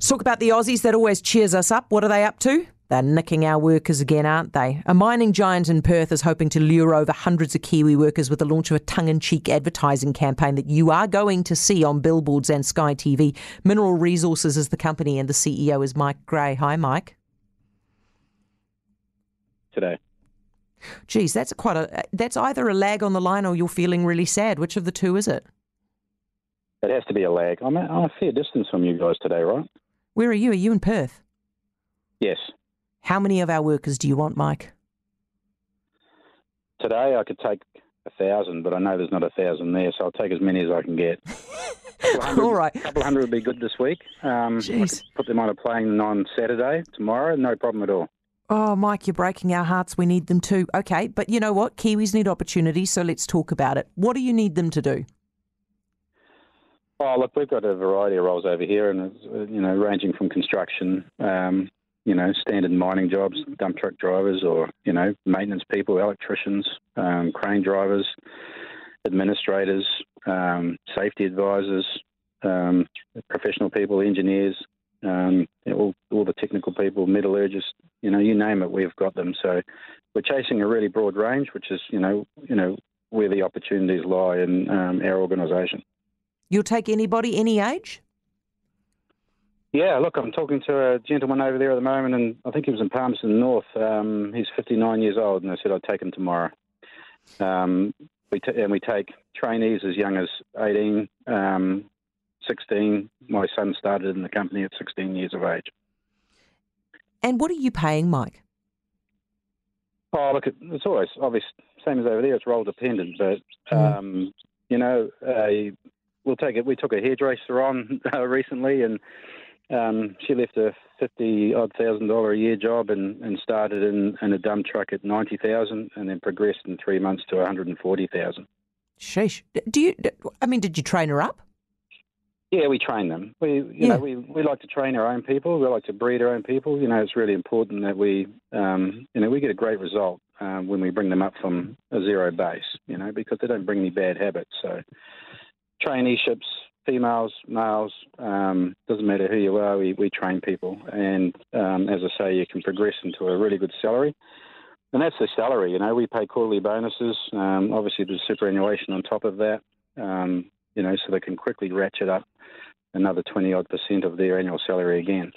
Let's talk about the Aussies that always cheers us up. What are they up to? They're nicking our workers again, aren't they? A mining giant in Perth is hoping to lure over hundreds of Kiwi workers with the launch of a tongue in cheek advertising campaign that you are going to see on billboards and Sky TV. Mineral Resources is the company, and the CEO is Mike Gray. Hi, Mike. Today. Geez, that's quite a. That's either a lag on the line or you're feeling really sad. Which of the two is it? It has to be a lag. I'm a, I'm a fair distance from you guys today, right? Where are you? Are you in Perth? Yes. How many of our workers do you want, Mike? Today I could take a thousand, but I know there's not a thousand there, so I'll take as many as I can get. All right. A couple hundred would be good this week. Um, put them on a plane on Saturday, tomorrow, no problem at all. Oh, Mike, you're breaking our hearts. We need them too. Okay, but you know what? Kiwis need opportunities, so let's talk about it. What do you need them to do? Oh, look, we've got a variety of roles over here, and uh, you know, ranging from construction, um, you know, standard mining jobs, dump truck drivers, or you know, maintenance people, electricians, um, crane drivers, administrators, um, safety advisors, um, professional people, engineers, um, all, all the technical people, metallurgists, you know, you name it, we've got them. So we're chasing a really broad range, which is, you know, you know, where the opportunities lie in um, our organisation. You'll take anybody, any age? Yeah, look, I'm talking to a gentleman over there at the moment, and I think he was in Palmerston North. Um, he's 59 years old, and I said I'd take him tomorrow. Um, we t- and we take trainees as young as 18, um, 16. My son started in the company at 16 years of age. And what are you paying, Mike? Oh, look, it's always obvious, same as over there. It's role dependent, but Mm. um, you know, uh, we'll take it. We took a hairdresser on uh, recently, and um, she left a fifty odd thousand dollar a year job and, and started in, in a dump truck at ninety thousand, and then progressed in three months to one hundred and forty thousand. Sheesh. Do you? I mean, did you train her up? Yeah, we train them. We, you Yeah. know, we, we like to train our own people. We like to breed our own people. You know, it's really important that we, um, you know, we get a great result um, when we bring them up from a zero base. You know, because they don't bring any bad habits. So, traineeships, females, males, um, doesn't matter who you are. We, we train people, and um, as I say, you can progress into a really good salary. And that's the salary. You know, we pay quarterly bonuses. Um, obviously, there's superannuation on top of that. Um, you know, so they can quickly ratchet up another 20 odd percent of their annual salary again.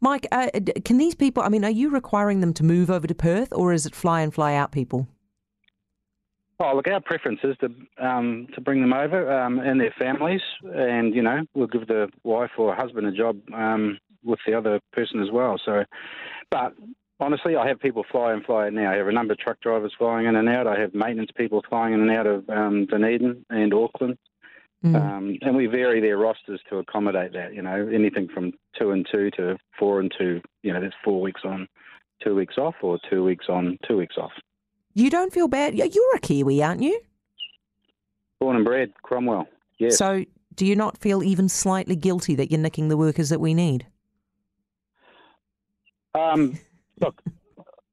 Mike, uh, can these people? I mean, are you requiring them to move over to Perth, or is it fly in, fly out people? Oh, look, our preference is to um, to bring them over um, and their families, and you know we'll give the wife or husband a job um, with the other person as well. So, but honestly, I have people fly in, fly out now. I have a number of truck drivers flying in and out. I have maintenance people flying in and out of um, Dunedin and Auckland. Mm. Um, and we vary their rosters to accommodate that. You know, anything from two and two to four and two. You know, that's four weeks on, two weeks off, or two weeks on, two weeks off. You don't feel bad. You're a Kiwi, aren't you? Born and bred, Cromwell. Yes. So, do you not feel even slightly guilty that you're nicking the workers that we need? Um, look,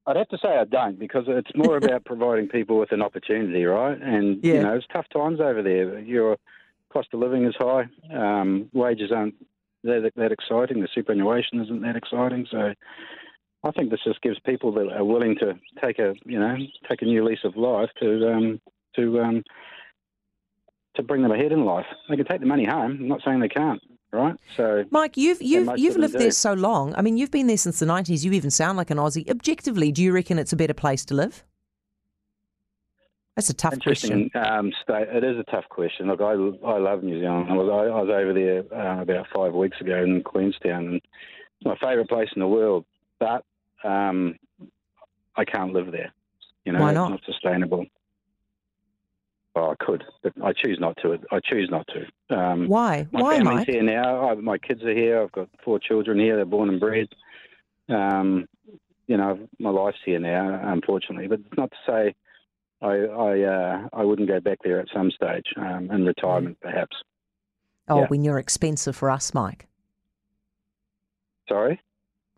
I'd have to say I don't because it's more about providing people with an opportunity, right? And Yeah. you know, it's tough times over there. Your cost of living is high. Um, wages aren't that, that exciting. The superannuation isn't that exciting. So, I think this just gives people that are willing to take a you know take a new lease of life to um, to um, to bring them ahead in life. They can take the money home. I'm not saying they can't, right? So. Mike, you've you've you've lived do. there so long. I mean, you've been there since the nineties. You even sound like an Aussie. Objectively, do you reckon it's a better place to live? That's a tough question. Um, state. It is a tough question. Look, I, I love New Zealand. I was I, I was over there uh, about five weeks ago in Queenstown, and it's my favourite place in the world. But um, I can't live there. You know, Why not? it's not sustainable. Oh, I could, but I choose not to. I choose not to. Um, Why? my Why, family's Mike? here now. I, my kids are here. I've got four children here. They're born and bred. Um, you know, my life's here now, unfortunately. But it's not to say I I, uh, I wouldn't go back there at some stage um, in retirement, perhaps. Oh, yeah. when you're expensive for us, Mike. Sorry.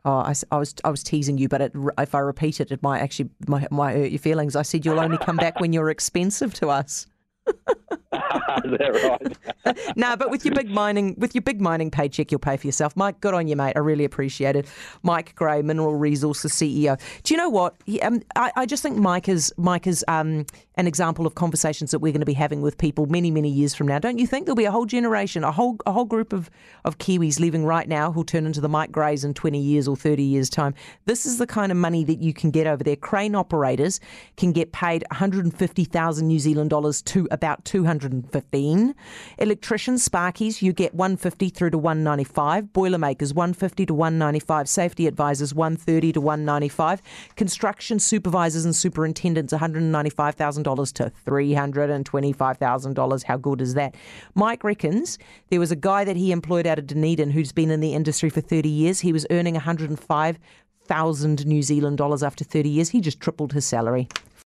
Oh, I, I was I was teasing you, but it, if I repeat it, it might actually might, might hurt your feelings. I said you'll only come back when you're expensive to us. Right? no, but with your big mining with your big mining paycheck, you'll pay for yourself. Mike, good on you, mate. I really appreciate it. Mike Gray, Mineral Resources CEO. Do you know what? He, um, I, I, just think Mike is Mike is um, an example of conversations that we're going to be having with people many many years from now. Don't you think there'll be a whole generation, a whole a whole group of of Kiwis leaving right now who'll turn into the Mike Grays in twenty years or thirty years time? This is the kind of money that you can get over there. Crane operators can get paid one hundred and fifty thousand New Zealand dollars to about two hundred and fifteen. Electricians, sparkies, you get 150 through to 195. Boilermakers, 150 to 195. Safety advisors, 130 to 195. Construction supervisors and superintendents, $195,000 to $325,000. How good is that? Mike reckons there was a guy that he employed out of Dunedin who's been in the industry for 30 years. He was earning 105,000 New Zealand dollars after 30 years. He just tripled his salary.